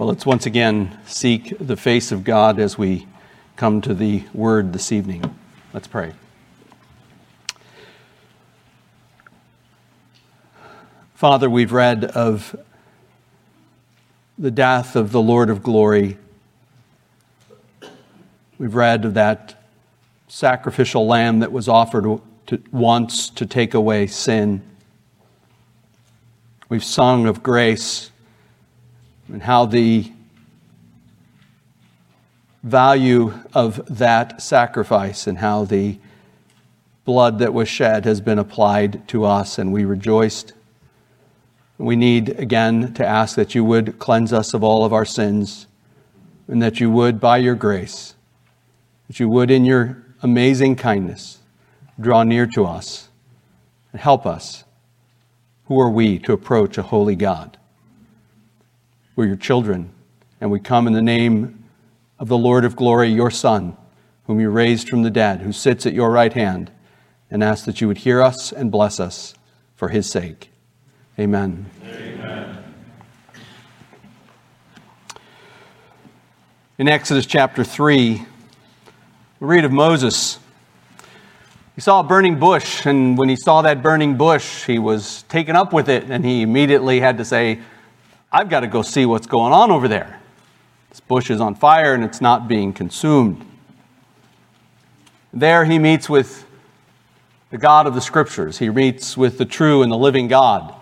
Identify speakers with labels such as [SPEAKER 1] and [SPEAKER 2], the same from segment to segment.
[SPEAKER 1] Well, let's once again seek the face of God as we come to the word this evening. Let's pray. Father, we've read of the death of the Lord of glory. We've read of that sacrificial lamb that was offered to, once to take away sin. We've sung of grace and how the value of that sacrifice and how the blood that was shed has been applied to us, and we rejoiced. We need again to ask that you would cleanse us of all of our sins, and that you would, by your grace, that you would, in your amazing kindness, draw near to us and help us. Who are we to approach a holy God? We're your children, and we come in the name of the Lord of glory, your Son, whom you raised from the dead, who sits at your right hand, and ask that you would hear us and bless us for his sake. Amen. Amen. In Exodus chapter 3, we read of Moses. He saw a burning bush, and when he saw that burning bush, he was taken up with it, and he immediately had to say, I've got to go see what's going on over there. This bush is on fire and it's not being consumed. There he meets with the God of the Scriptures. He meets with the true and the living God.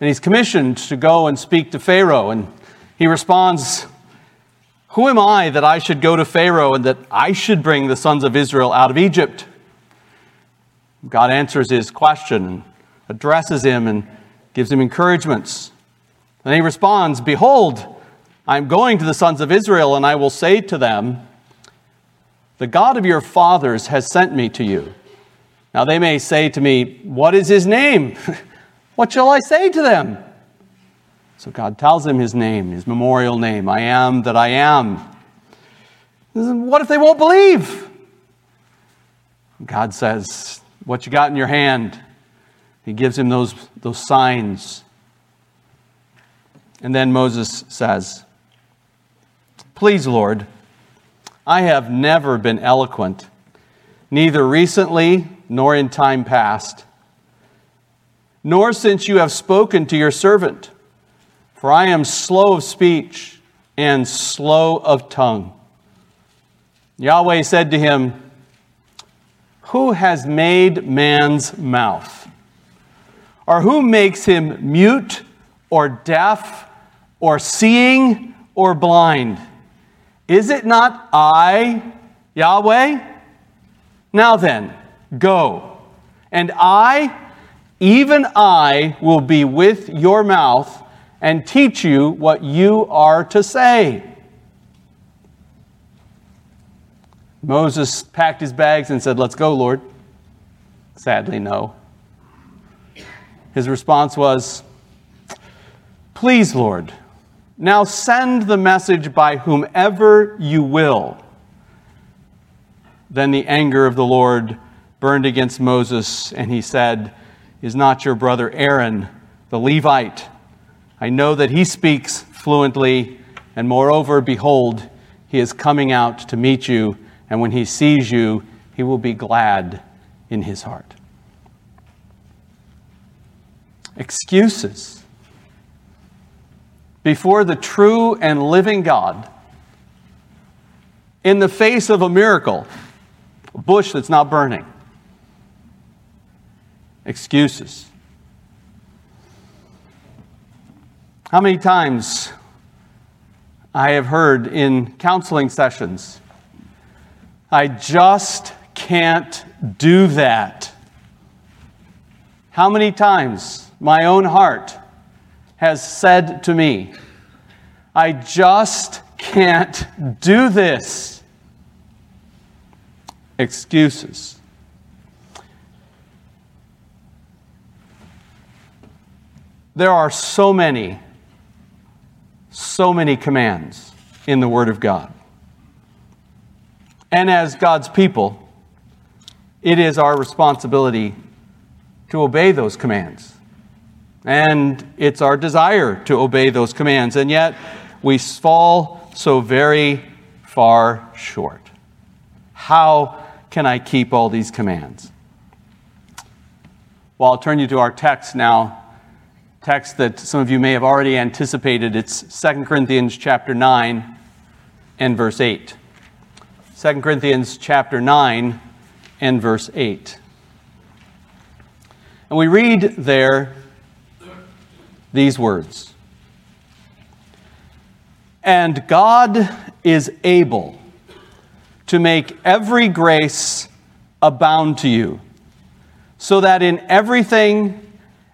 [SPEAKER 1] And he's commissioned to go and speak to Pharaoh. And he responds, Who am I that I should go to Pharaoh and that I should bring the sons of Israel out of Egypt? God answers his question, addresses him, and gives him encouragements. And he responds, Behold, I am going to the sons of Israel, and I will say to them, The God of your fathers has sent me to you. Now they may say to me, What is his name? what shall I say to them? So God tells him his name, his memorial name I am that I am. What if they won't believe? God says, What you got in your hand? He gives him those, those signs. And then Moses says, Please, Lord, I have never been eloquent, neither recently nor in time past, nor since you have spoken to your servant, for I am slow of speech and slow of tongue. Yahweh said to him, Who has made man's mouth? Or who makes him mute or deaf or seeing or blind? Is it not I, Yahweh? Now then, go. And I, even I, will be with your mouth and teach you what you are to say. Moses packed his bags and said, Let's go, Lord. Sadly, no. His response was, Please, Lord, now send the message by whomever you will. Then the anger of the Lord burned against Moses, and he said, Is not your brother Aaron, the Levite? I know that he speaks fluently, and moreover, behold, he is coming out to meet you, and when he sees you, he will be glad in his heart. Excuses before the true and living God in the face of a miracle, a bush that's not burning. Excuses. How many times I have heard in counseling sessions, I just can't do that. How many times my own heart has said to me, I just can't do this. Excuses. There are so many, so many commands in the Word of God. And as God's people, it is our responsibility to obey those commands And it's our desire to obey those commands. And yet, we fall so very far short. How can I keep all these commands? Well, I'll turn you to our text now. Text that some of you may have already anticipated. It's 2 Corinthians chapter 9 and verse 8. 2 Corinthians chapter 9 and verse 8. And we read there these words And God is able to make every grace abound to you, so that in everything,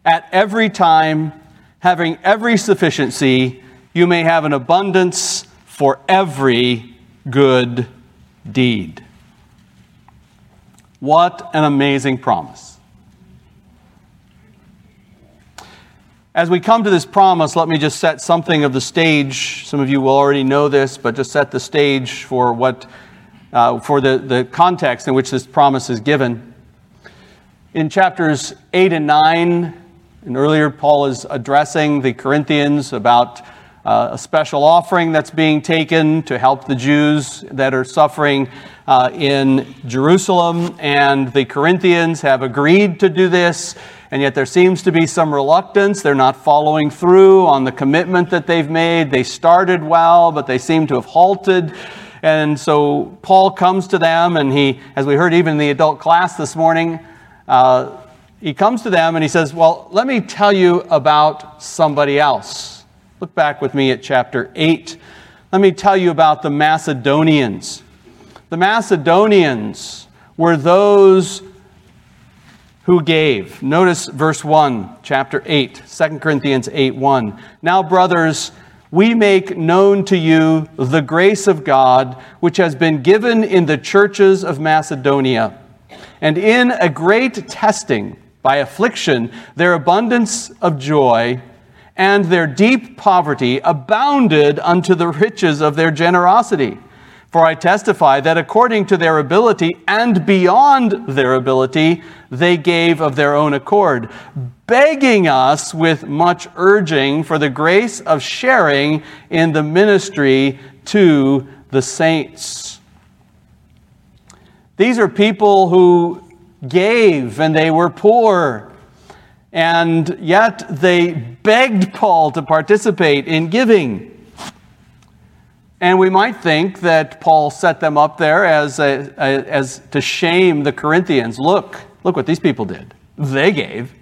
[SPEAKER 1] at every time, having every sufficiency, you may have an abundance for every good deed. What an amazing promise. As we come to this promise, let me just set something of the stage. Some of you will already know this, but just set the stage for what, uh, for the, the context in which this promise is given. In chapters 8 and 9, and earlier, Paul is addressing the Corinthians about uh, a special offering that's being taken to help the Jews that are suffering uh, in Jerusalem. And the Corinthians have agreed to do this and yet there seems to be some reluctance. They're not following through on the commitment that they've made. They started well, but they seem to have halted. And so Paul comes to them, and he, as we heard even in the adult class this morning, uh, he comes to them and he says, Well, let me tell you about somebody else. Look back with me at chapter 8. Let me tell you about the Macedonians. The Macedonians were those who gave. Notice verse 1, chapter 8, 2 Corinthians 8 1. Now, brothers, we make known to you the grace of God which has been given in the churches of Macedonia. And in a great testing by affliction, their abundance of joy and their deep poverty abounded unto the riches of their generosity. For I testify that according to their ability and beyond their ability, they gave of their own accord, begging us with much urging for the grace of sharing in the ministry to the saints. These are people who gave and they were poor, and yet they begged Paul to participate in giving. And we might think that Paul set them up there as, a, a, as to shame the Corinthians. Look, look what these people did. They gave.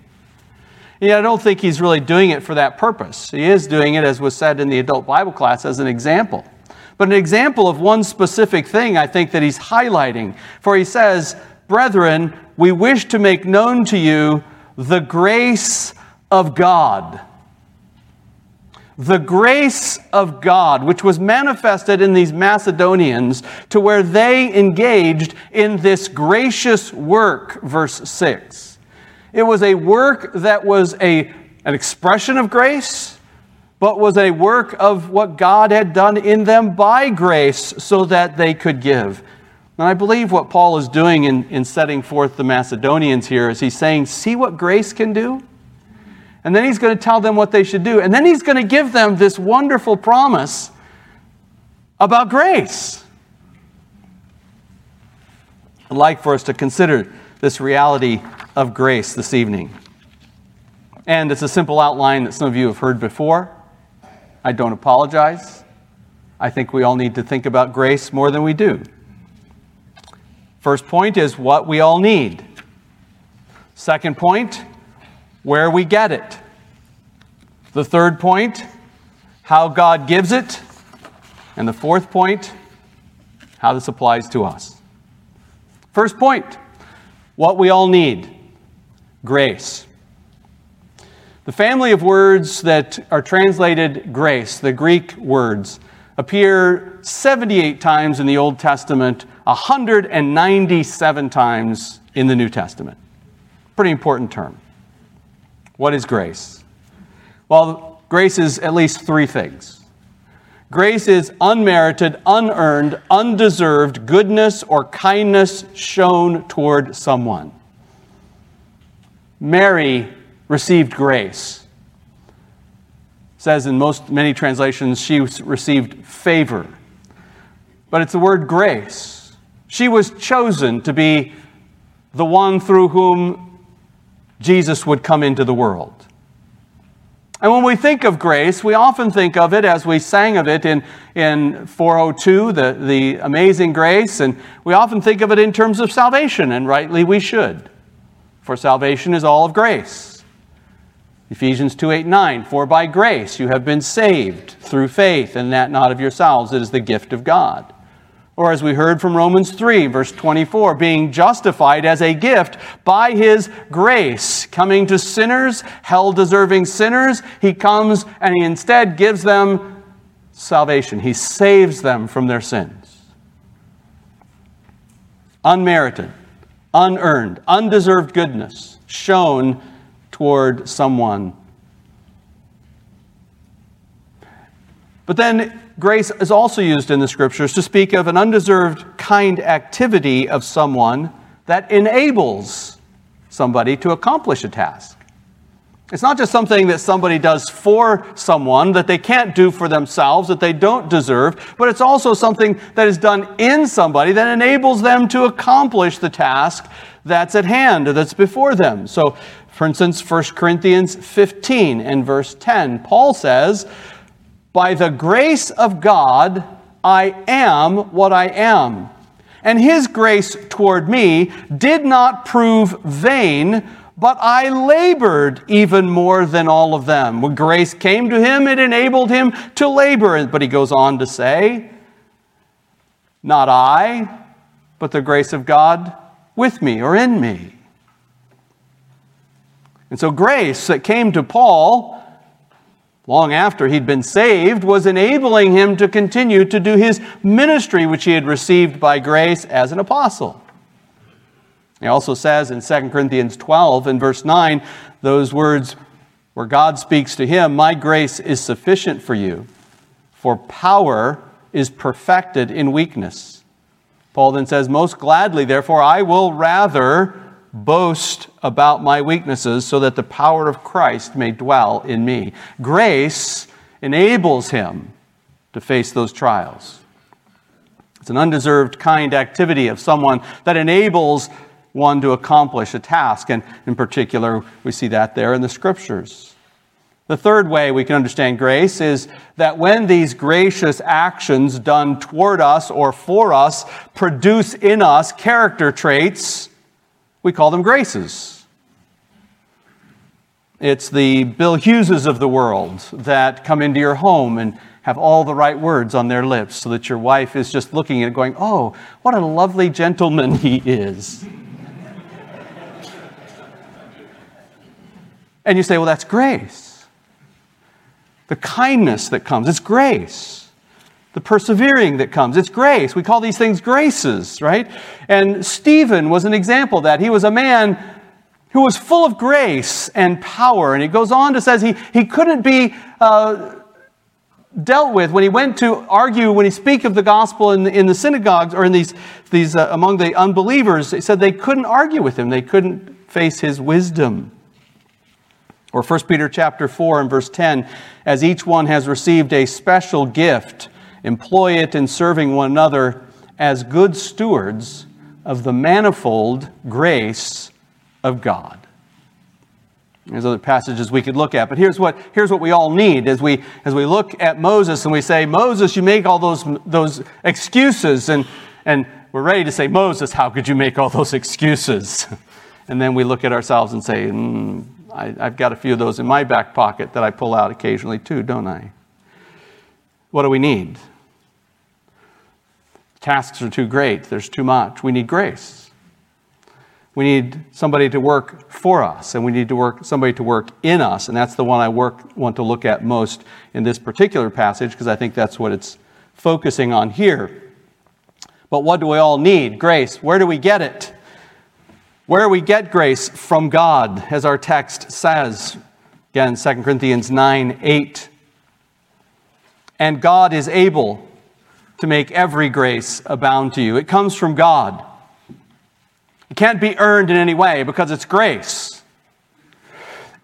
[SPEAKER 1] Yeah, I don't think he's really doing it for that purpose. He is doing it, as was said in the adult Bible class, as an example. But an example of one specific thing I think that he's highlighting. For he says, Brethren, we wish to make known to you the grace of God the grace of God, which was manifested in these Macedonians, to where they engaged in this gracious work, verse 6. It was a work that was a, an expression of grace, but was a work of what God had done in them by grace so that they could give. And I believe what Paul is doing in, in setting forth the Macedonians here is he's saying, See what grace can do? And then he's going to tell them what they should do. And then he's going to give them this wonderful promise about grace. I'd like for us to consider this reality of grace this evening. And it's a simple outline that some of you have heard before. I don't apologize. I think we all need to think about grace more than we do. First point is what we all need. Second point, where we get it. The third point, how God gives it. And the fourth point, how this applies to us. First point, what we all need grace. The family of words that are translated grace, the Greek words, appear 78 times in the Old Testament, 197 times in the New Testament. Pretty important term. What is grace? Well, grace is at least three things. Grace is unmerited, unearned, undeserved goodness or kindness shown toward someone. Mary received grace says in most many translations she received favor. But it's the word grace. She was chosen to be the one through whom Jesus would come into the world. And when we think of grace, we often think of it as we sang of it in, in 402, the, the amazing grace, and we often think of it in terms of salvation, and rightly we should. For salvation is all of grace. Ephesians 2 8 9, for by grace you have been saved through faith, and that not of yourselves, it is the gift of God. Or as we heard from Romans 3, verse 24, being justified as a gift by his grace, coming to sinners, hell deserving sinners, he comes and he instead gives them salvation. He saves them from their sins. Unmerited, unearned, undeserved goodness shown toward someone. But then grace is also used in the scriptures to speak of an undeserved kind activity of someone that enables somebody to accomplish a task. It's not just something that somebody does for someone that they can't do for themselves, that they don't deserve, but it's also something that is done in somebody that enables them to accomplish the task that's at hand, or that's before them. So, for instance, 1 Corinthians 15 and verse 10, Paul says, by the grace of God, I am what I am. And his grace toward me did not prove vain, but I labored even more than all of them. When grace came to him, it enabled him to labor. But he goes on to say, Not I, but the grace of God with me or in me. And so, grace that came to Paul long after he'd been saved, was enabling him to continue to do his ministry, which he had received by grace as an apostle. He also says in 2 Corinthians 12 and verse 9, those words where God speaks to him, My grace is sufficient for you, for power is perfected in weakness. Paul then says, Most gladly, therefore, I will rather boast about my weaknesses so that the power of Christ may dwell in me. Grace enables him to face those trials. It's an undeserved kind activity of someone that enables one to accomplish a task. And in particular, we see that there in the scriptures. The third way we can understand grace is that when these gracious actions done toward us or for us produce in us character traits we call them graces. It's the Bill Hugheses of the world that come into your home and have all the right words on their lips so that your wife is just looking at it going, Oh, what a lovely gentleman he is. and you say, Well, that's grace. The kindness that comes, it's grace the persevering that comes. It's grace. We call these things graces, right? And Stephen was an example of that. He was a man who was full of grace and power. And he goes on to says he, he couldn't be uh, dealt with when he went to argue, when he speak of the gospel in the, in the synagogues or in these, these uh, among the unbelievers. He said they couldn't argue with him. They couldn't face his wisdom. Or 1 Peter chapter 4 and verse 10, as each one has received a special gift, employ it in serving one another as good stewards of the manifold grace of God. There's other passages we could look at, but here's what, here's what we all need as we, as we look at Moses and we say, Moses, you make all those, those excuses, and, and we're ready to say, Moses, how could you make all those excuses? And then we look at ourselves and say, mm, I, I've got a few of those in my back pocket that I pull out occasionally too, don't I? What do we need? Tasks are too great, there's too much. We need grace. We need somebody to work for us, and we need to work somebody to work in us, and that's the one I work, want to look at most in this particular passage because I think that's what it's focusing on here. But what do we all need? Grace. Where do we get it? Where we get grace? From God, as our text says. Again, 2 Corinthians 9 8. And God is able to make every grace abound to you. It comes from God. It can't be earned in any way because it's grace.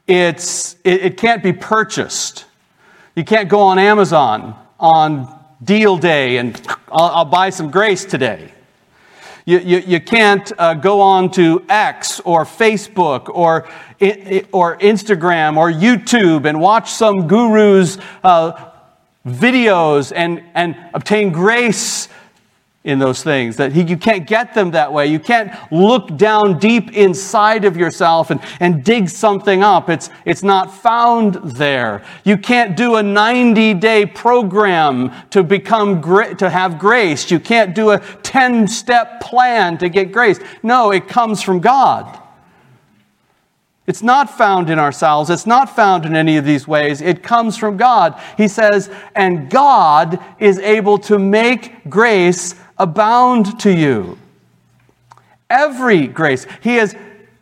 [SPEAKER 1] It's, it, it can't be purchased. You can't go on Amazon on deal day and I'll, I'll buy some grace today. You, you, you can't uh, go on to X or Facebook or, or Instagram or YouTube and watch some guru's uh, videos and, and obtain grace in those things. That he, you can't get them that way. You can't look down deep inside of yourself and, and dig something up. It's, it's not found there. You can't do a 90 day program to become to have grace. You can't do a 10 step plan to get grace. No, it comes from God. It's not found in ourselves. It's not found in any of these ways. It comes from God. He says, and God is able to make grace abound to you. Every grace. He is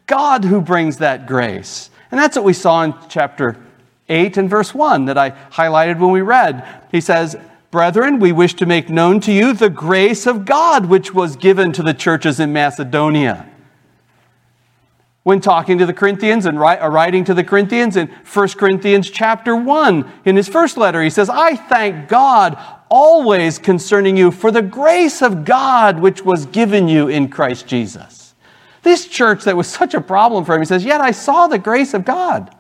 [SPEAKER 1] God who brings that grace. And that's what we saw in chapter 8 and verse 1 that I highlighted when we read. He says, Brethren, we wish to make known to you the grace of God which was given to the churches in Macedonia when talking to the Corinthians and uh, writing to the Corinthians in 1 Corinthians chapter 1. In his first letter, he says, I thank God always concerning you for the grace of God which was given you in Christ Jesus. This church that was such a problem for him, he says, Yet I saw the grace of God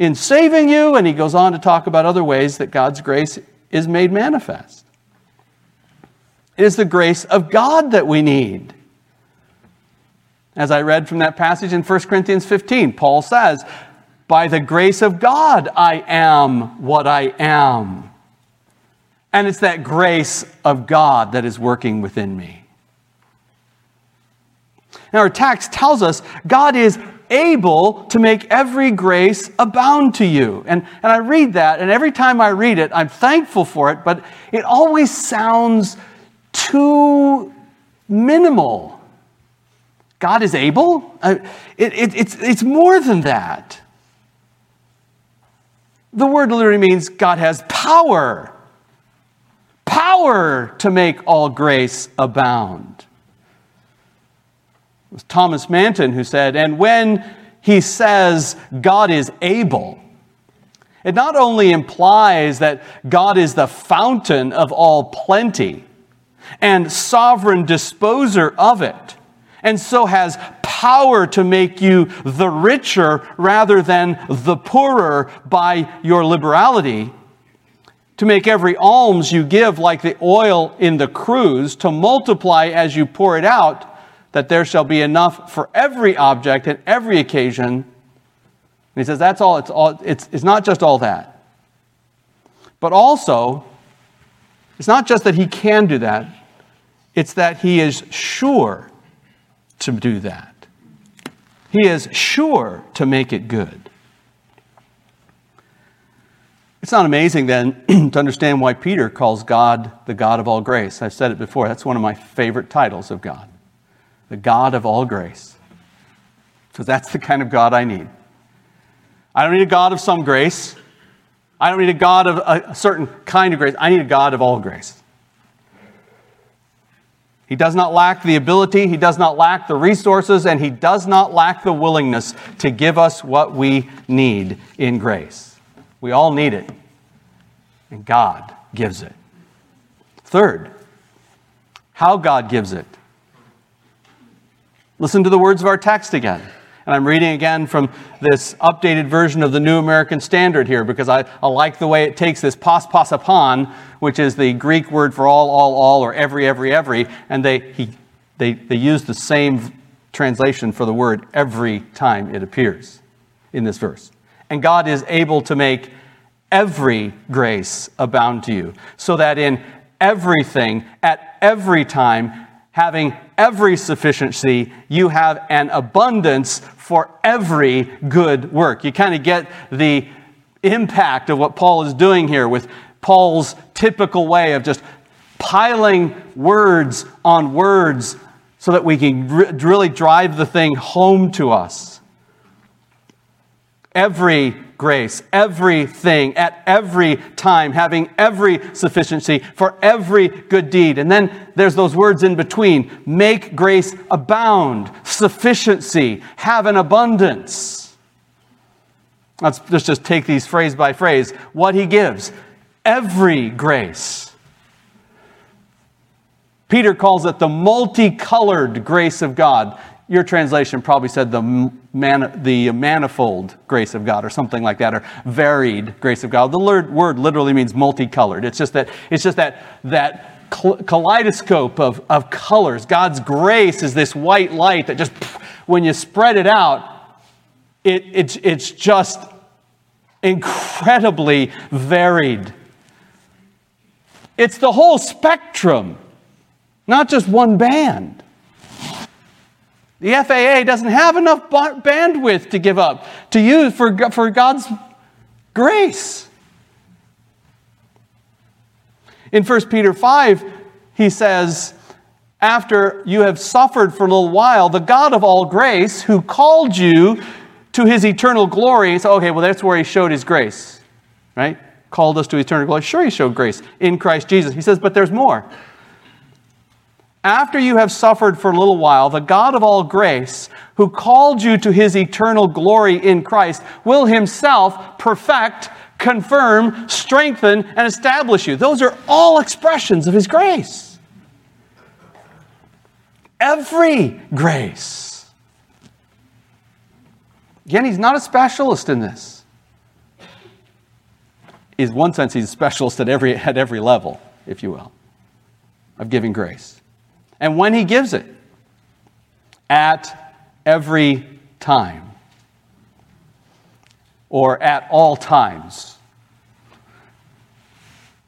[SPEAKER 1] in saving you. And he goes on to talk about other ways that God's grace is made manifest. It is the grace of God that we need. As I read from that passage in 1 Corinthians 15, Paul says, By the grace of God, I am what I am. And it's that grace of God that is working within me. Now, our text tells us God is able to make every grace abound to you. And, and I read that, and every time I read it, I'm thankful for it, but it always sounds too minimal God is able? Uh, it, it, it's, it's more than that. The word literally means God has power. Power to make all grace abound. It was Thomas Manton who said, and when he says God is able, it not only implies that God is the fountain of all plenty and sovereign disposer of it, and so has power to make you the richer rather than the poorer by your liberality, to make every alms you give like the oil in the cruse, to multiply as you pour it out, that there shall be enough for every object and every occasion. And he says that's all, it's, all it's, it's not just all that. But also, it's not just that he can do that, it's that he is sure to do that. He is sure to make it good. It's not amazing then to understand why Peter calls God the God of all grace. I've said it before, that's one of my favorite titles of God the God of all grace. Because that's the kind of God I need. I don't need a God of some grace. I don't need a God of a certain kind of grace. I need a God of all grace. He does not lack the ability, he does not lack the resources, and he does not lack the willingness to give us what we need in grace. We all need it, and God gives it. Third, how God gives it. Listen to the words of our text again. And I'm reading again from this updated version of the New American Standard here because I, I like the way it takes this pas pasa pan, which is the Greek word for all, all, all, or every, every, every, and they, he, they, they use the same translation for the word every time it appears in this verse. And God is able to make every grace abound to you, so that in everything, at every time, having every sufficiency, you have an abundance for every good work. You kind of get the impact of what Paul is doing here with Paul's typical way of just piling words on words so that we can really drive the thing home to us. Every grace, everything, at every time, having every sufficiency for every good deed. And then there's those words in between make grace abound, sufficiency, have an abundance. Let's, let's just take these phrase by phrase. What he gives every grace. Peter calls it the multicolored grace of God. Your translation probably said the, man, the manifold grace of God or something like that, or varied grace of God. The word literally means multicolored. It's just that, it's just that, that kaleidoscope of, of colors. God's grace is this white light that just, when you spread it out, it, it's, it's just incredibly varied. It's the whole spectrum, not just one band. The FAA doesn't have enough bandwidth to give up, to use for, for God's grace. In 1 Peter 5, he says, After you have suffered for a little while, the God of all grace, who called you to his eternal glory, so, okay, well, that's where he showed his grace, right? Called us to eternal glory. Sure, he showed grace in Christ Jesus. He says, but there's more. After you have suffered for a little while, the God of all grace, who called you to his eternal glory in Christ, will himself perfect, confirm, strengthen, and establish you. Those are all expressions of his grace. Every grace. Again, he's not a specialist in this. In one sense, he's a specialist at every, at every level, if you will, of giving grace and when He gives it? At every time. Or at all times.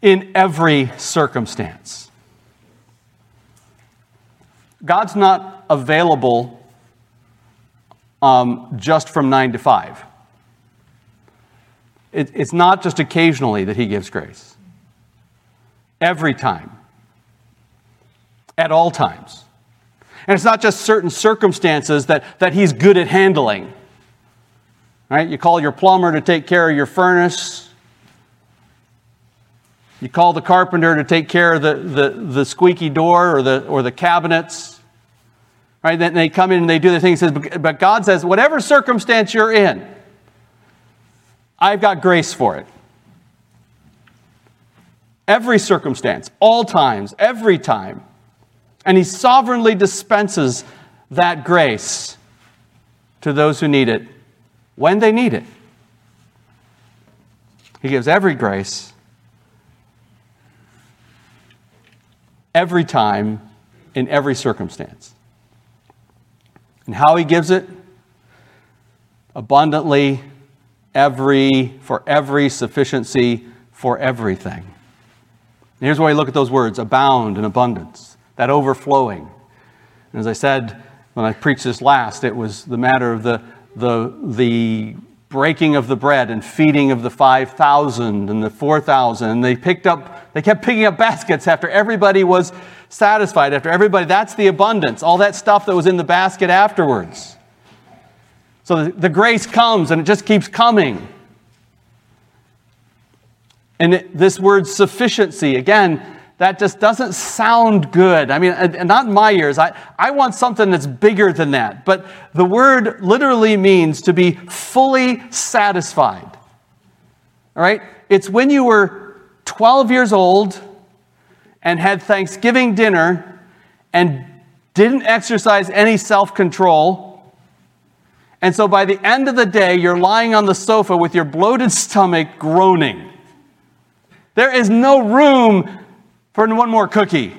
[SPEAKER 1] In every circumstance. God's not available um, just from 9 to 5. It, it's not just occasionally that He gives grace, every time at all times. And it's not just certain circumstances that, that he's good at handling. Right? You call your plumber to take care of your furnace. You call the carpenter to take care of the, the, the squeaky door or the, or the cabinets. Right? Then they come in and they do the thing. Says, but God says, whatever circumstance you're in, I've got grace for it. Every circumstance, all times, every time. And he sovereignly dispenses that grace to those who need it when they need it. He gives every grace, every time, in every circumstance. And how he gives it? Abundantly, every, for every sufficiency, for everything. And here's why you look at those words abound in abundance that overflowing. And as I said when I preached this last, it was the matter of the, the, the breaking of the bread and feeding of the 5,000 and the 4,000. And they picked up, they kept picking up baskets after everybody was satisfied, after everybody, that's the abundance, all that stuff that was in the basket afterwards. So the, the grace comes and it just keeps coming. And it, this word sufficiency, again, that just doesn't sound good. I mean, not in my ears. I, I want something that's bigger than that. But the word literally means to be fully satisfied. All right? It's when you were 12 years old and had Thanksgiving dinner and didn't exercise any self control. And so by the end of the day, you're lying on the sofa with your bloated stomach groaning. There is no room for one more cookie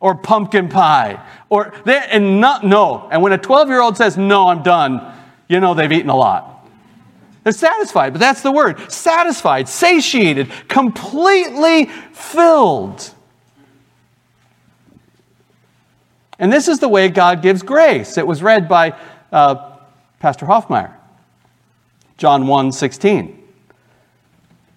[SPEAKER 1] or pumpkin pie or they, and not no. And when a 12 year old says no i'm done you know they've eaten a lot. They're satisfied but that's the word. Satisfied satiated completely filled. And this is the way god gives grace. It was read by uh, pastor hoffmeyer. John 1 16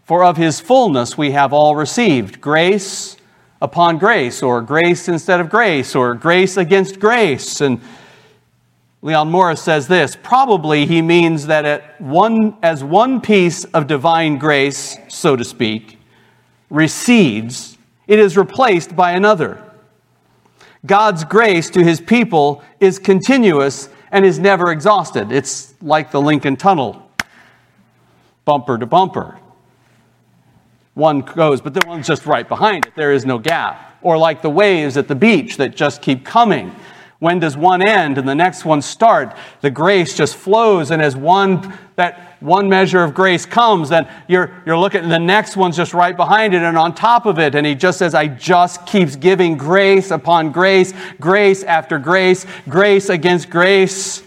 [SPEAKER 1] for of his fullness we have all received grace upon grace, or grace instead of grace, or grace against grace. And Leon Morris says this probably he means that at one, as one piece of divine grace, so to speak, recedes, it is replaced by another. God's grace to his people is continuous and is never exhausted. It's like the Lincoln Tunnel. bumper to bumper. One goes, but the one's just right behind it. There is no gap. Or like the waves at the beach that just keep coming. When does one end and the next one start? The grace just flows, and as one that one measure of grace comes, then you're, you're looking, and the next one's just right behind it and on top of it. And he just says, I just keeps giving grace upon grace, grace after grace, grace against grace.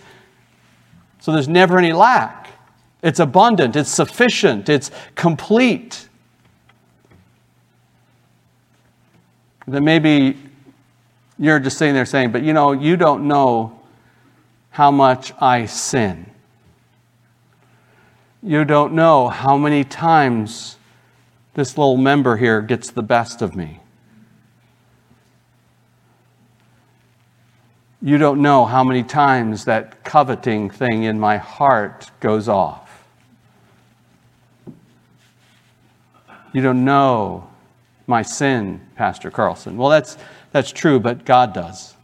[SPEAKER 1] So there's never any lack. It's abundant, it's sufficient, it's complete. Then maybe you're just sitting there saying, but you know, you don't know how much I sin. You don't know how many times this little member here gets the best of me. You don't know how many times that coveting thing in my heart goes off. You don't know my sin, Pastor Carlson. Well, that's, that's true, but God does.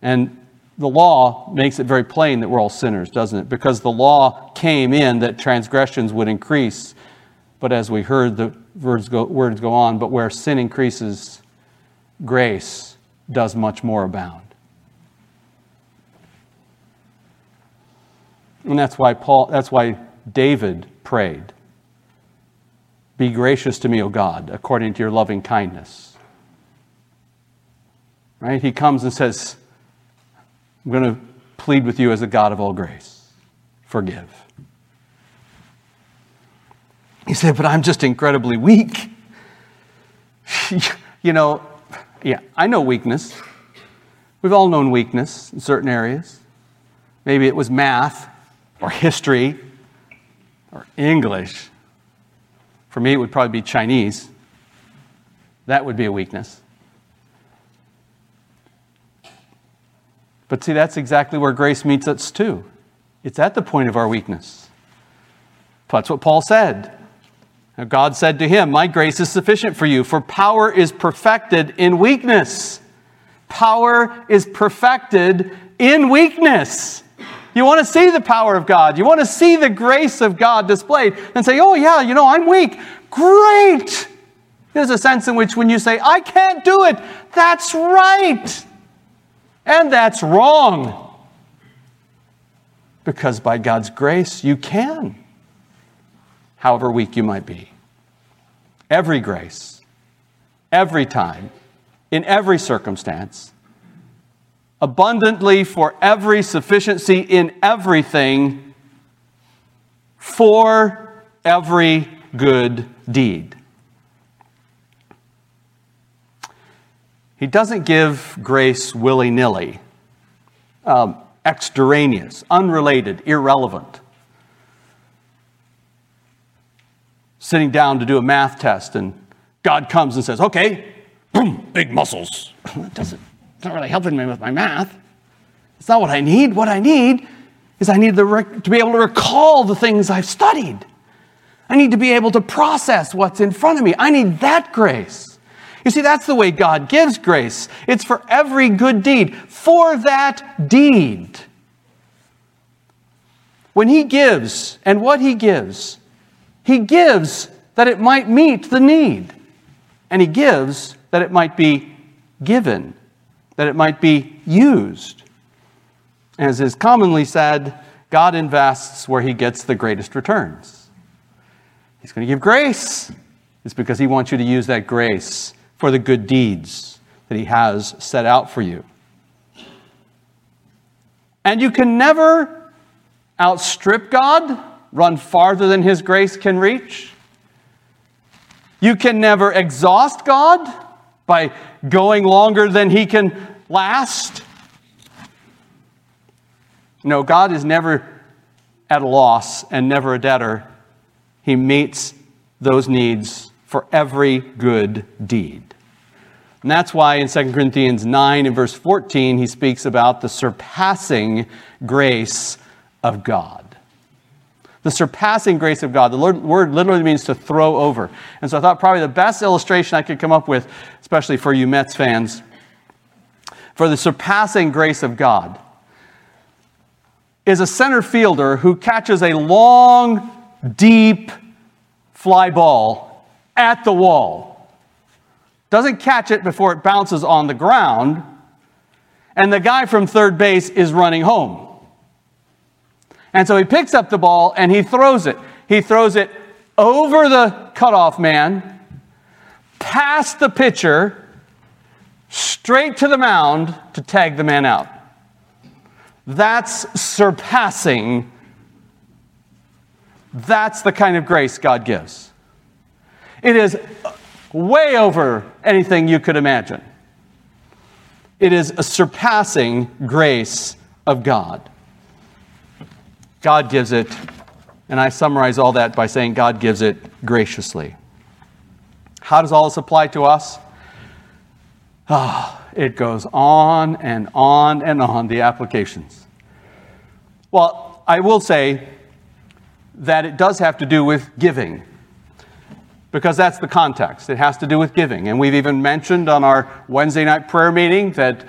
[SPEAKER 1] And the law makes it very plain that we're all sinners, doesn't it? Because the law came in that transgressions would increase. But as we heard the words go, words go on, but where sin increases, grace does much more abound. And that's why Paul that's why David prayed. Be gracious to me, O God, according to your loving kindness. Right? He comes and says, I'm going to plead with you as a God of all grace. Forgive. He said, But I'm just incredibly weak. you know, yeah, I know weakness. We've all known weakness in certain areas. Maybe it was math or history or English. For me, it would probably be Chinese. That would be a weakness. But see, that's exactly where grace meets us too. It's at the point of our weakness. That's what Paul said. Now God said to him, My grace is sufficient for you, for power is perfected in weakness. Power is perfected in weakness. You want to see the power of God. You want to see the grace of God displayed and say, Oh, yeah, you know, I'm weak. Great. There's a sense in which when you say, I can't do it, that's right. And that's wrong. Because by God's grace, you can, however weak you might be. Every grace, every time, in every circumstance, abundantly for every sufficiency in everything, for every good deed. He doesn't give grace willy nilly, um, extraneous, unrelated, irrelevant. Sitting down to do a math test, and God comes and says, Okay, boom, big muscles. Doesn't, it's not really helping me with my math. It's not what I need. What I need is I need rec- to be able to recall the things I've studied. I need to be able to process what's in front of me. I need that grace. You see, that's the way God gives grace. It's for every good deed, for that deed. When He gives, and what He gives, He gives that it might meet the need, and He gives that it might be given, that it might be used. As is commonly said, God invests where He gets the greatest returns. He's going to give grace. It's because He wants you to use that grace for the good deeds that He has set out for you. And you can never outstrip God, run farther than His grace can reach. You can never exhaust God by going longer than He can last. No, God is never at a loss and never a debtor. He meets those needs for every good deed. And that's why in 2 Corinthians 9 and verse 14, he speaks about the surpassing grace of God. The surpassing grace of God. The word literally means to throw over. And so I thought probably the best illustration I could come up with, especially for you Mets fans, for the surpassing grace of God is a center fielder who catches a long, deep fly ball at the wall. Doesn't catch it before it bounces on the ground, and the guy from third base is running home. And so he picks up the ball and he throws it. He throws it over the cutoff man, past the pitcher, straight to the mound to tag the man out. That's surpassing. That's the kind of grace God gives. It is way over anything you could imagine. It is a surpassing grace of God. God gives it, and I summarize all that by saying God gives it graciously. How does all this apply to us? Ah, it goes on and on and on, the applications. Well, I will say that it does have to do with giving, because that's the context. It has to do with giving. And we've even mentioned on our Wednesday night prayer meeting that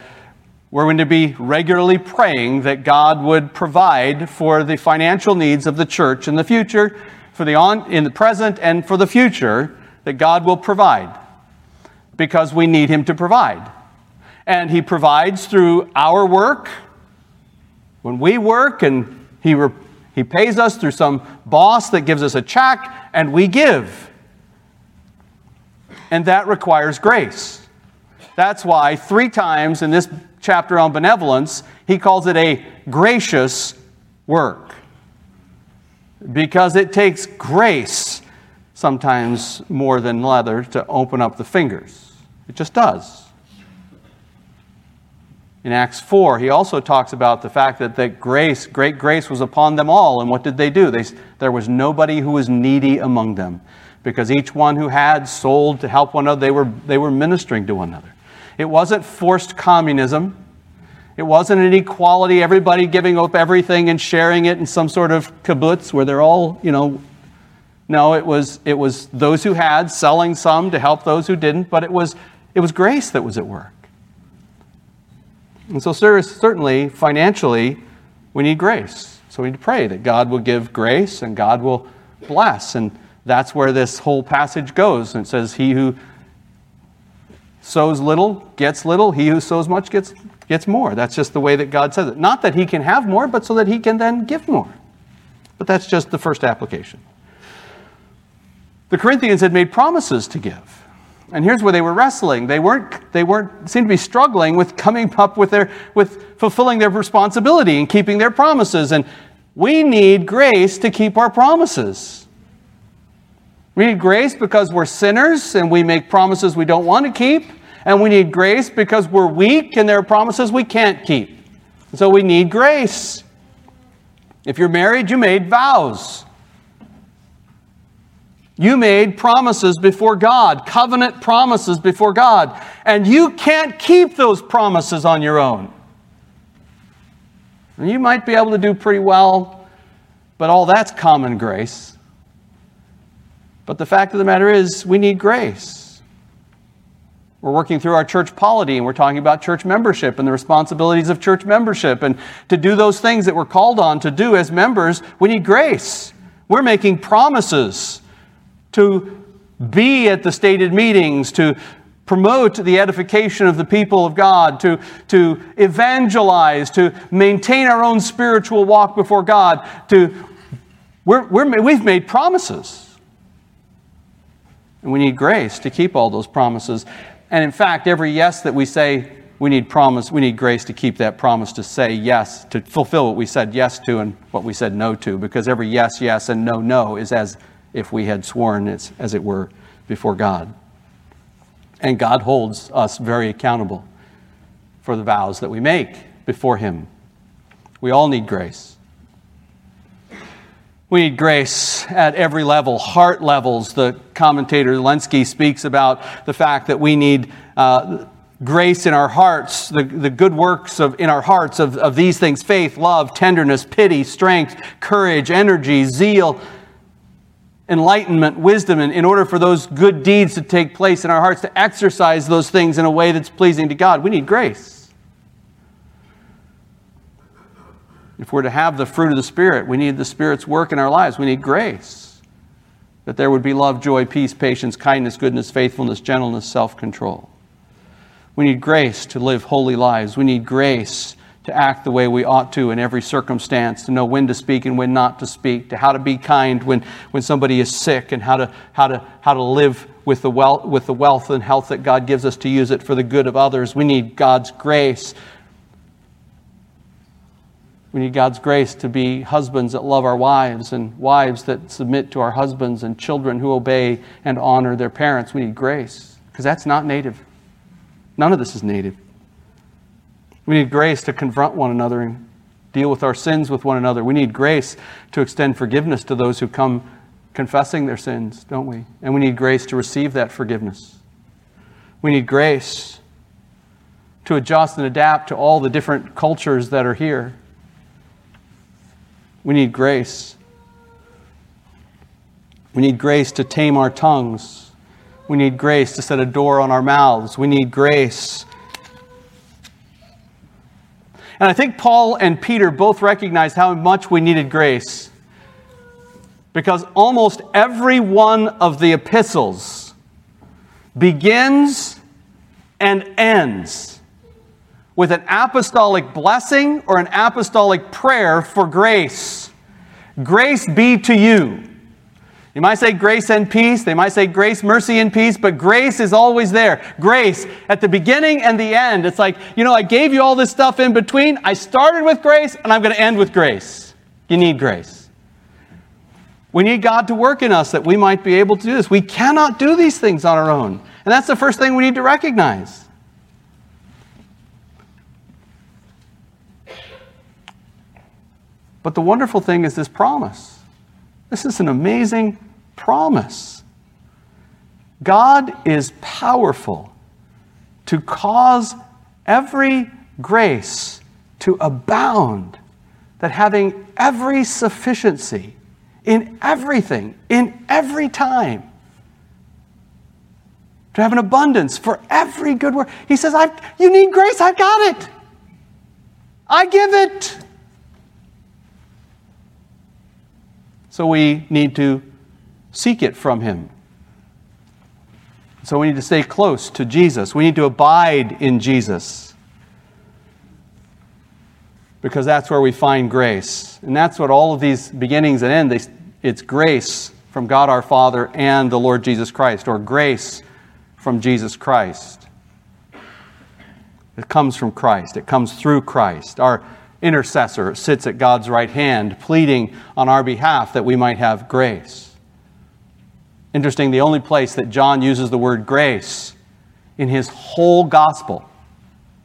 [SPEAKER 1] we're going to be regularly praying that God would provide for the financial needs of the church in the future, for the on, in the present, and for the future, that God will provide because we need Him to provide. And He provides through our work. When we work and He, re- he pays us through some boss that gives us a check, and we give. And that requires grace. That's why, three times in this chapter on benevolence, he calls it a gracious work. Because it takes grace, sometimes more than leather, to open up the fingers. It just does. In Acts 4, he also talks about the fact that, that grace, great grace was upon them all. And what did they do? They, there was nobody who was needy among them because each one who had sold to help one another, they were, they were ministering to one another. It wasn't forced communism. It wasn't an equality, everybody giving up everything and sharing it in some sort of kibbutz where they're all, you know. No, it was, it was those who had selling some to help those who didn't, but it was, it was grace that was at work. And so, certainly, financially, we need grace. So we need to pray that God will give grace and God will bless. And that's where this whole passage goes. And it says, He who sows little gets little, he who sows much gets, gets more. That's just the way that God says it. Not that he can have more, but so that he can then give more. But that's just the first application. The Corinthians had made promises to give. And here's where they were wrestling. They weren't, they weren't, seemed to be struggling with coming up with their, with fulfilling their responsibility and keeping their promises. And we need grace to keep our promises. We need grace because we're sinners and we make promises we don't want to keep. And we need grace because we're weak and there are promises we can't keep. So we need grace. If you're married, you made vows. You made promises before God, covenant promises before God, and you can't keep those promises on your own. And you might be able to do pretty well, but all that's common grace. But the fact of the matter is, we need grace. We're working through our church polity and we're talking about church membership and the responsibilities of church membership. And to do those things that we're called on to do as members, we need grace. We're making promises to be at the stated meetings, to promote the edification of the people of God, to, to evangelize, to maintain our own spiritual walk before God, to we're, we're, we've made promises. And we need grace to keep all those promises. And in fact, every yes that we say, we need promise, we need grace to keep that promise to say yes, to fulfill what we said yes to and what we said no to, because every yes, yes, and no, no is as if we had sworn, as, as it were, before God. And God holds us very accountable for the vows that we make before Him. We all need grace. We need grace at every level, heart levels. The commentator Lenski speaks about the fact that we need uh, grace in our hearts, the, the good works of, in our hearts of, of these things faith, love, tenderness, pity, strength, courage, energy, zeal, enlightenment, wisdom, and in order for those good deeds to take place in our hearts, to exercise those things in a way that's pleasing to God, we need grace. If we're to have the fruit of the Spirit, we need the Spirit's work in our lives. We need grace. That there would be love, joy, peace, patience, kindness, goodness, faithfulness, gentleness, self control. We need grace to live holy lives. We need grace to act the way we ought to in every circumstance, to know when to speak and when not to speak, to how to be kind when, when somebody is sick, and how to, how to, how to live with the, wealth, with the wealth and health that God gives us to use it for the good of others. We need God's grace we need God's grace to be husbands that love our wives and wives that submit to our husbands and children who obey and honor their parents. We need grace because that's not native. None of this is native. We need grace to confront one another and deal with our sins with one another. We need grace to extend forgiveness to those who come confessing their sins, don't we? And we need grace to receive that forgiveness. We need grace to adjust and adapt to all the different cultures that are here. We need grace. We need grace to tame our tongues. We need grace to set a door on our mouths. We need grace. And I think Paul and Peter both recognized how much we needed grace. Because almost every one of the epistles begins and ends with an apostolic blessing or an apostolic prayer for grace. Grace be to you. You might say grace and peace. They might say grace, mercy, and peace, but grace is always there. Grace at the beginning and the end. It's like, you know, I gave you all this stuff in between. I started with grace and I'm going to end with grace. You need grace. We need God to work in us that we might be able to do this. We cannot do these things on our own. And that's the first thing we need to recognize. But the wonderful thing is this promise. This is an amazing promise. God is powerful to cause every grace to abound, that having every sufficiency in everything, in every time, to have an abundance for every good work. He says, i You need grace, I've got it. I give it. So we need to seek it from Him. So we need to stay close to Jesus. We need to abide in Jesus. Because that's where we find grace. And that's what all of these beginnings and end, it's grace from God our Father and the Lord Jesus Christ, or grace from Jesus Christ. It comes from Christ, it comes through Christ. Our intercessor sits at God's right hand, pleading on our behalf that we might have grace. Interesting, the only place that John uses the word grace in his whole gospel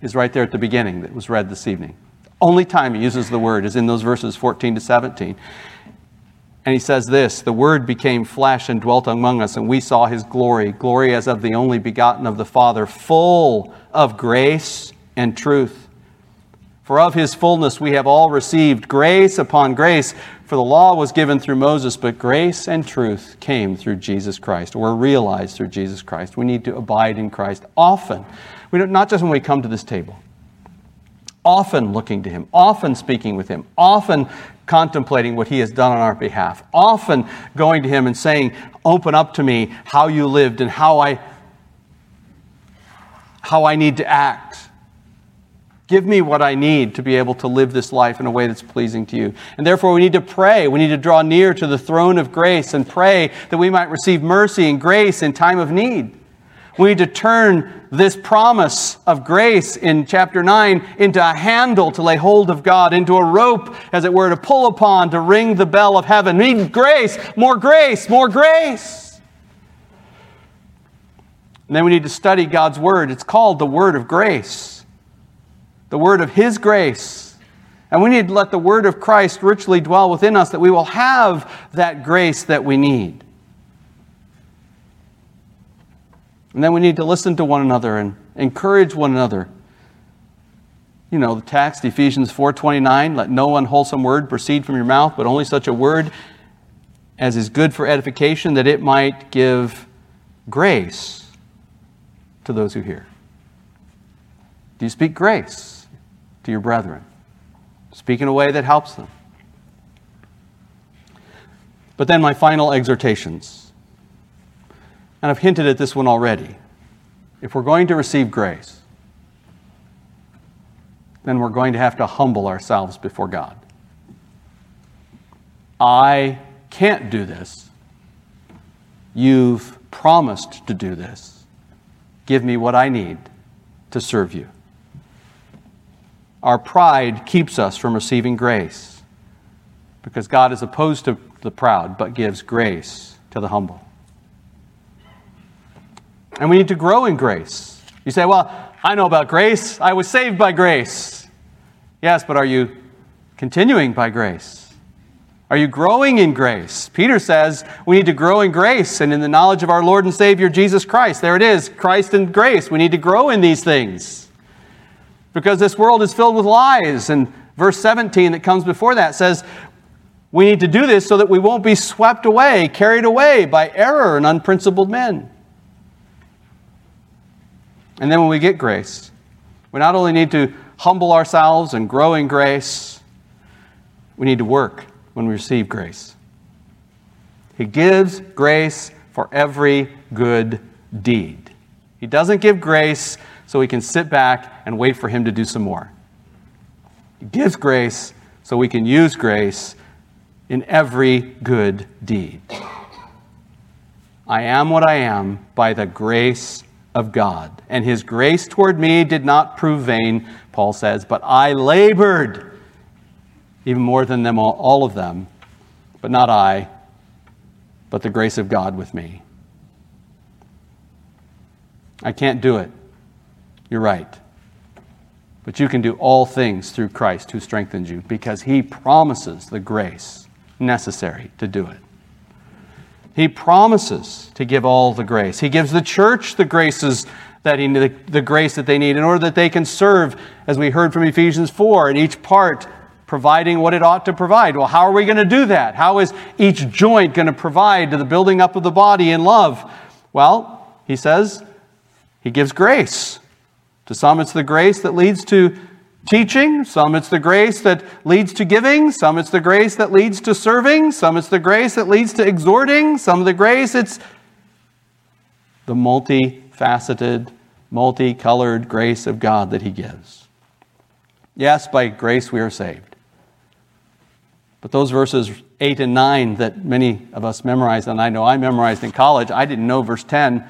[SPEAKER 1] is right there at the beginning that was read this evening. Only time he uses the word is in those verses 14 to 17. And he says this The Word became flesh and dwelt among us, and we saw his glory, glory as of the only begotten of the Father, full of grace and truth. For of his fullness we have all received grace upon grace. For the law was given through Moses, but grace and truth came through Jesus Christ, or realized through Jesus Christ. We need to abide in Christ often. We don't, not just when we come to this table. Often looking to him, often speaking with him, often contemplating what he has done on our behalf, often going to him and saying, Open up to me how you lived and how I, how I need to act Give me what I need to be able to live this life in a way that's pleasing to you. And therefore, we need to pray. We need to draw near to the throne of grace and pray that we might receive mercy and grace in time of need. We need to turn this promise of grace in chapter 9 into a handle to lay hold of God, into a rope, as it were, to pull upon to ring the bell of heaven. We need grace, more grace, more grace. And then we need to study God's Word. It's called the Word of Grace the word of His grace. And we need to let the word of Christ richly dwell within us that we will have that grace that we need. And then we need to listen to one another and encourage one another. You know, the text, Ephesians 4:29, let no unwholesome word proceed from your mouth, but only such a word as is good for edification, that it might give grace to those who hear. Do you speak grace? To your brethren. speak in a way that helps them. But then my final exhortations. And I've hinted at this one already. If we're going to receive grace, then we're going to have to humble ourselves before God. I can't do this. You've promised to do this. Give me what I need to serve you. Our pride keeps us from receiving grace because God is opposed to the proud but gives grace to the humble. And we need to grow in grace. You say, Well, I know about grace. I was saved by grace. Yes, but are you continuing by grace? Are you growing in grace? Peter says we need to grow in grace and in the knowledge of our Lord and Savior Jesus Christ. There it is Christ and grace. We need to grow in these things because this world is filled with lies. And verse 17 that comes before that says we need to do this so that we won't be swept away, carried away by error and unprincipled men. And then when we get grace, we not only need to humble ourselves and grow in grace, we need to work when we receive grace. He gives grace for every good deed. He doesn't give grace so we can sit back and wait for Him to do some more. He gives grace so we can use grace in every good deed. I am what I am by the grace of God. And his grace toward me did not prove vain, Paul says, but I labored even more than them all, all of them, but not I, but the grace of God with me. I can't do it. You're right. But you can do all things through Christ who strengthens you because he promises the grace necessary to do it. He promises to give all the grace. He gives the church the graces that he, the, the grace that they need in order that they can serve, as we heard from Ephesians 4, in each part providing what it ought to provide. Well, how are we going to do that? How is each joint going to provide to the building up of the body in love? Well, he says he gives grace. To some, it's the grace that leads to teaching, some it's the grace that leads to giving, some it's the grace that leads to serving, some it's the grace that leads to exhorting, some of the grace it's the multifaceted, multicolored grace of God that He gives. Yes, by grace we are saved. But those verses 8 and 9 that many of us memorized, and I know I memorized in college, I didn't know verse 10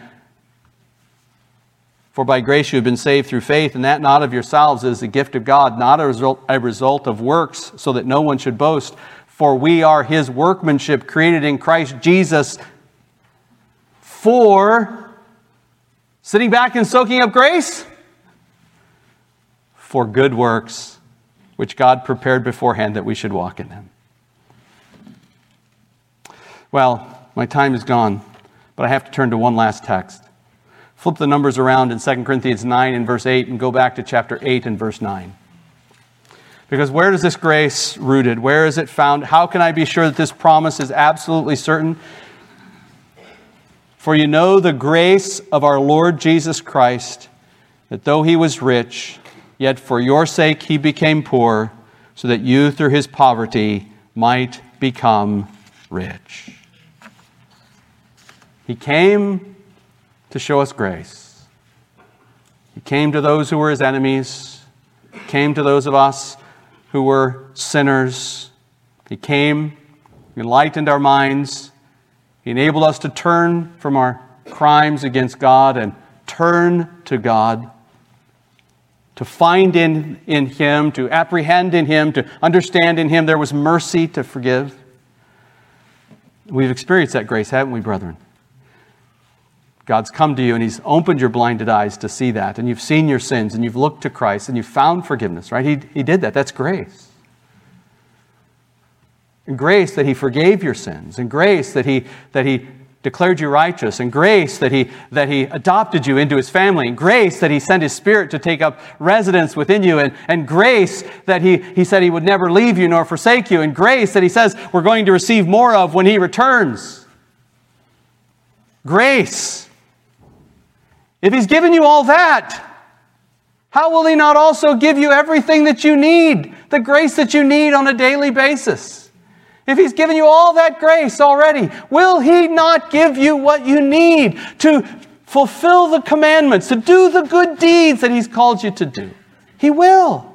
[SPEAKER 1] for by grace you have been saved through faith, and that not of yourselves is the gift of God, not a result, a result of works, so that no one should boast. For we are his workmanship, created in Christ Jesus for sitting back and soaking up grace? For good works, which God prepared beforehand that we should walk in them. Well, my time is gone, but I have to turn to one last text. Flip the numbers around in 2 Corinthians 9 and verse 8 and go back to chapter 8 and verse 9. Because where is this grace rooted? Where is it found? How can I be sure that this promise is absolutely certain? For you know the grace of our Lord Jesus Christ, that though he was rich, yet for your sake he became poor, so that you through his poverty might become rich. He came to show us grace. He came to those who were his enemies, came to those of us who were sinners. He came, enlightened our minds, he enabled us to turn from our crimes against God and turn to God, to find in, in Him, to apprehend in Him, to understand in Him there was mercy to forgive. We've experienced that grace, haven't we, brethren? God's come to you and He's opened your blinded eyes to see that, and you've seen your sins, and you've looked to Christ, and you've found forgiveness, right? He, he did that. That's grace. And grace that He forgave your sins, and grace that He, that he declared you righteous, and grace that he, that he adopted you into His family, and grace that He sent His Spirit to take up residence within you, and, and grace that he, he said He would never leave you nor forsake you, and grace that He says we're going to receive more of when He returns. Grace if He's given you all that, how will He not also give you everything that you need the grace that you need on a daily basis. If He's given you all that grace already, will He not give you what you need to fulfill the commandments, to do the good deeds that He's called you to do? He will.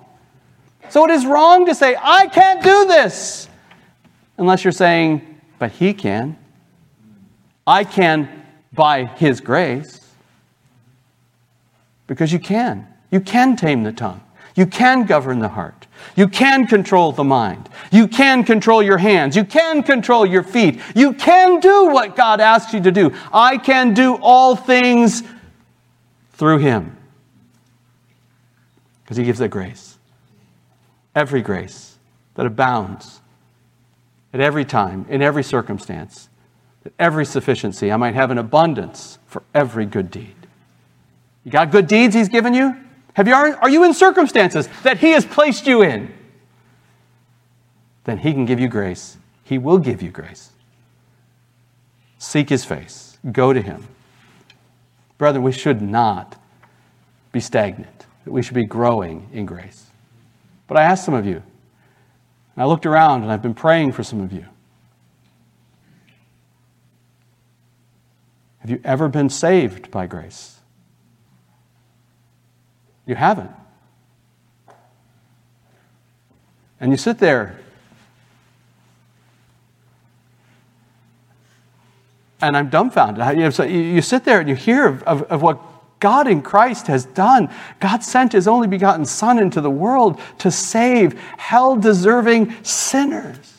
[SPEAKER 1] So it is wrong to say, I can't do this, unless you're saying, but He can. I can by His grace. Because you can. You can tame the tongue. You can govern the heart. You can control the mind. You can control your hands. You can control your feet. You can do what God asks you to do. I can do all things through Him. Because He gives that grace. Every grace that abounds at every time, in every circumstance, at every sufficiency. I might have an abundance for every good deed. You got good deeds He's given you? Have you, are you in circumstances that He has placed you in? Then He can give you grace. He will give you grace. Seek His face, go to Him. Brethren, we should not be stagnant, we should be growing in grace. But I asked some of you, and I looked around and I've been praying for some of you. Have you ever been saved by grace? You haven't. And you sit there and I'm dumbfounded. You, sit there and you hear of, of, of, what God in Christ has done. God sent his only begotten Son into the world to save hell deserving sinners.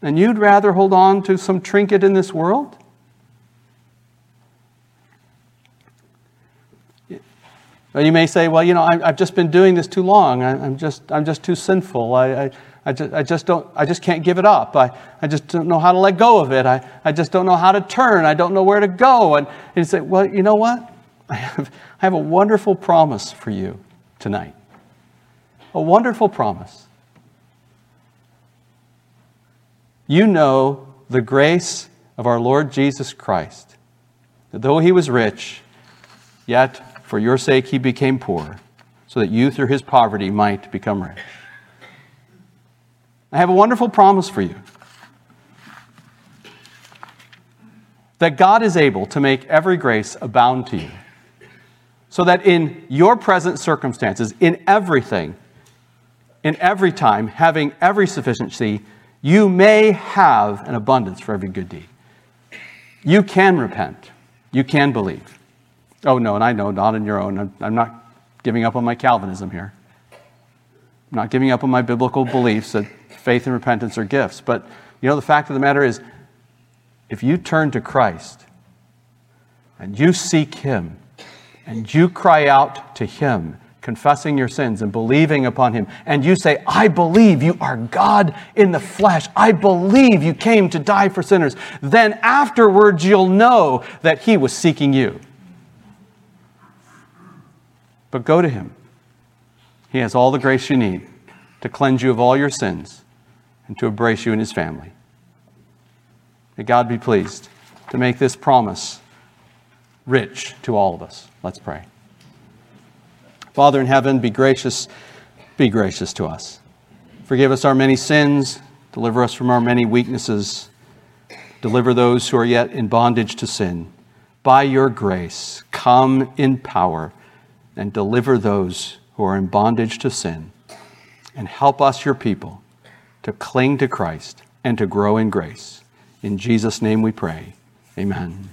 [SPEAKER 1] And you'd rather hold on to some trinket in this world? You may say, well, you know, I've just been doing this too long. I'm just, I'm just too sinful. I, I, I, just, I, just don't, I just can't give it up. I, I just don't know how to let go of it. I, I just don't know how to turn. I don't know where to go. And, and you say, well, you know what? I have, I have a wonderful promise for you tonight. A wonderful promise. You know the grace of our Lord Jesus Christ, that though he was rich, yet for your sake he became poor, so that you through his poverty might become rich. I have a wonderful promise for you that God is able to make every grace abound to you, so that in your present circumstances, in everything, in every time, having every sufficiency, you may have an abundance for every good deed. You can repent. You can believe. Oh, no, and I know, not on your own. I'm, I'm not giving up on my Calvinism here. I'm not giving up on my biblical beliefs that faith and repentance are gifts. But, you know, the fact of the matter is, if you turn to Christ and you seek Him and you cry out to Him, confessing your sins and believing upon Him, and you say, I believe you are God in the flesh, I believe you came to die for sinners, then afterwards you'll know that He was seeking you. But go to Him. He has all the grace you need to cleanse you of all your sins and to embrace you in His family. May God be pleased to make this promise rich to all of us. Let's pray. Father in heaven, be gracious, be gracious to us. Forgive us our many sins, deliver us from our many weaknesses, deliver those who are yet in bondage to sin. By your grace, come in power and deliver those who are in bondage to sin. And help us, your people, to cling to Christ and to grow in grace. In Jesus' name we pray. Amen.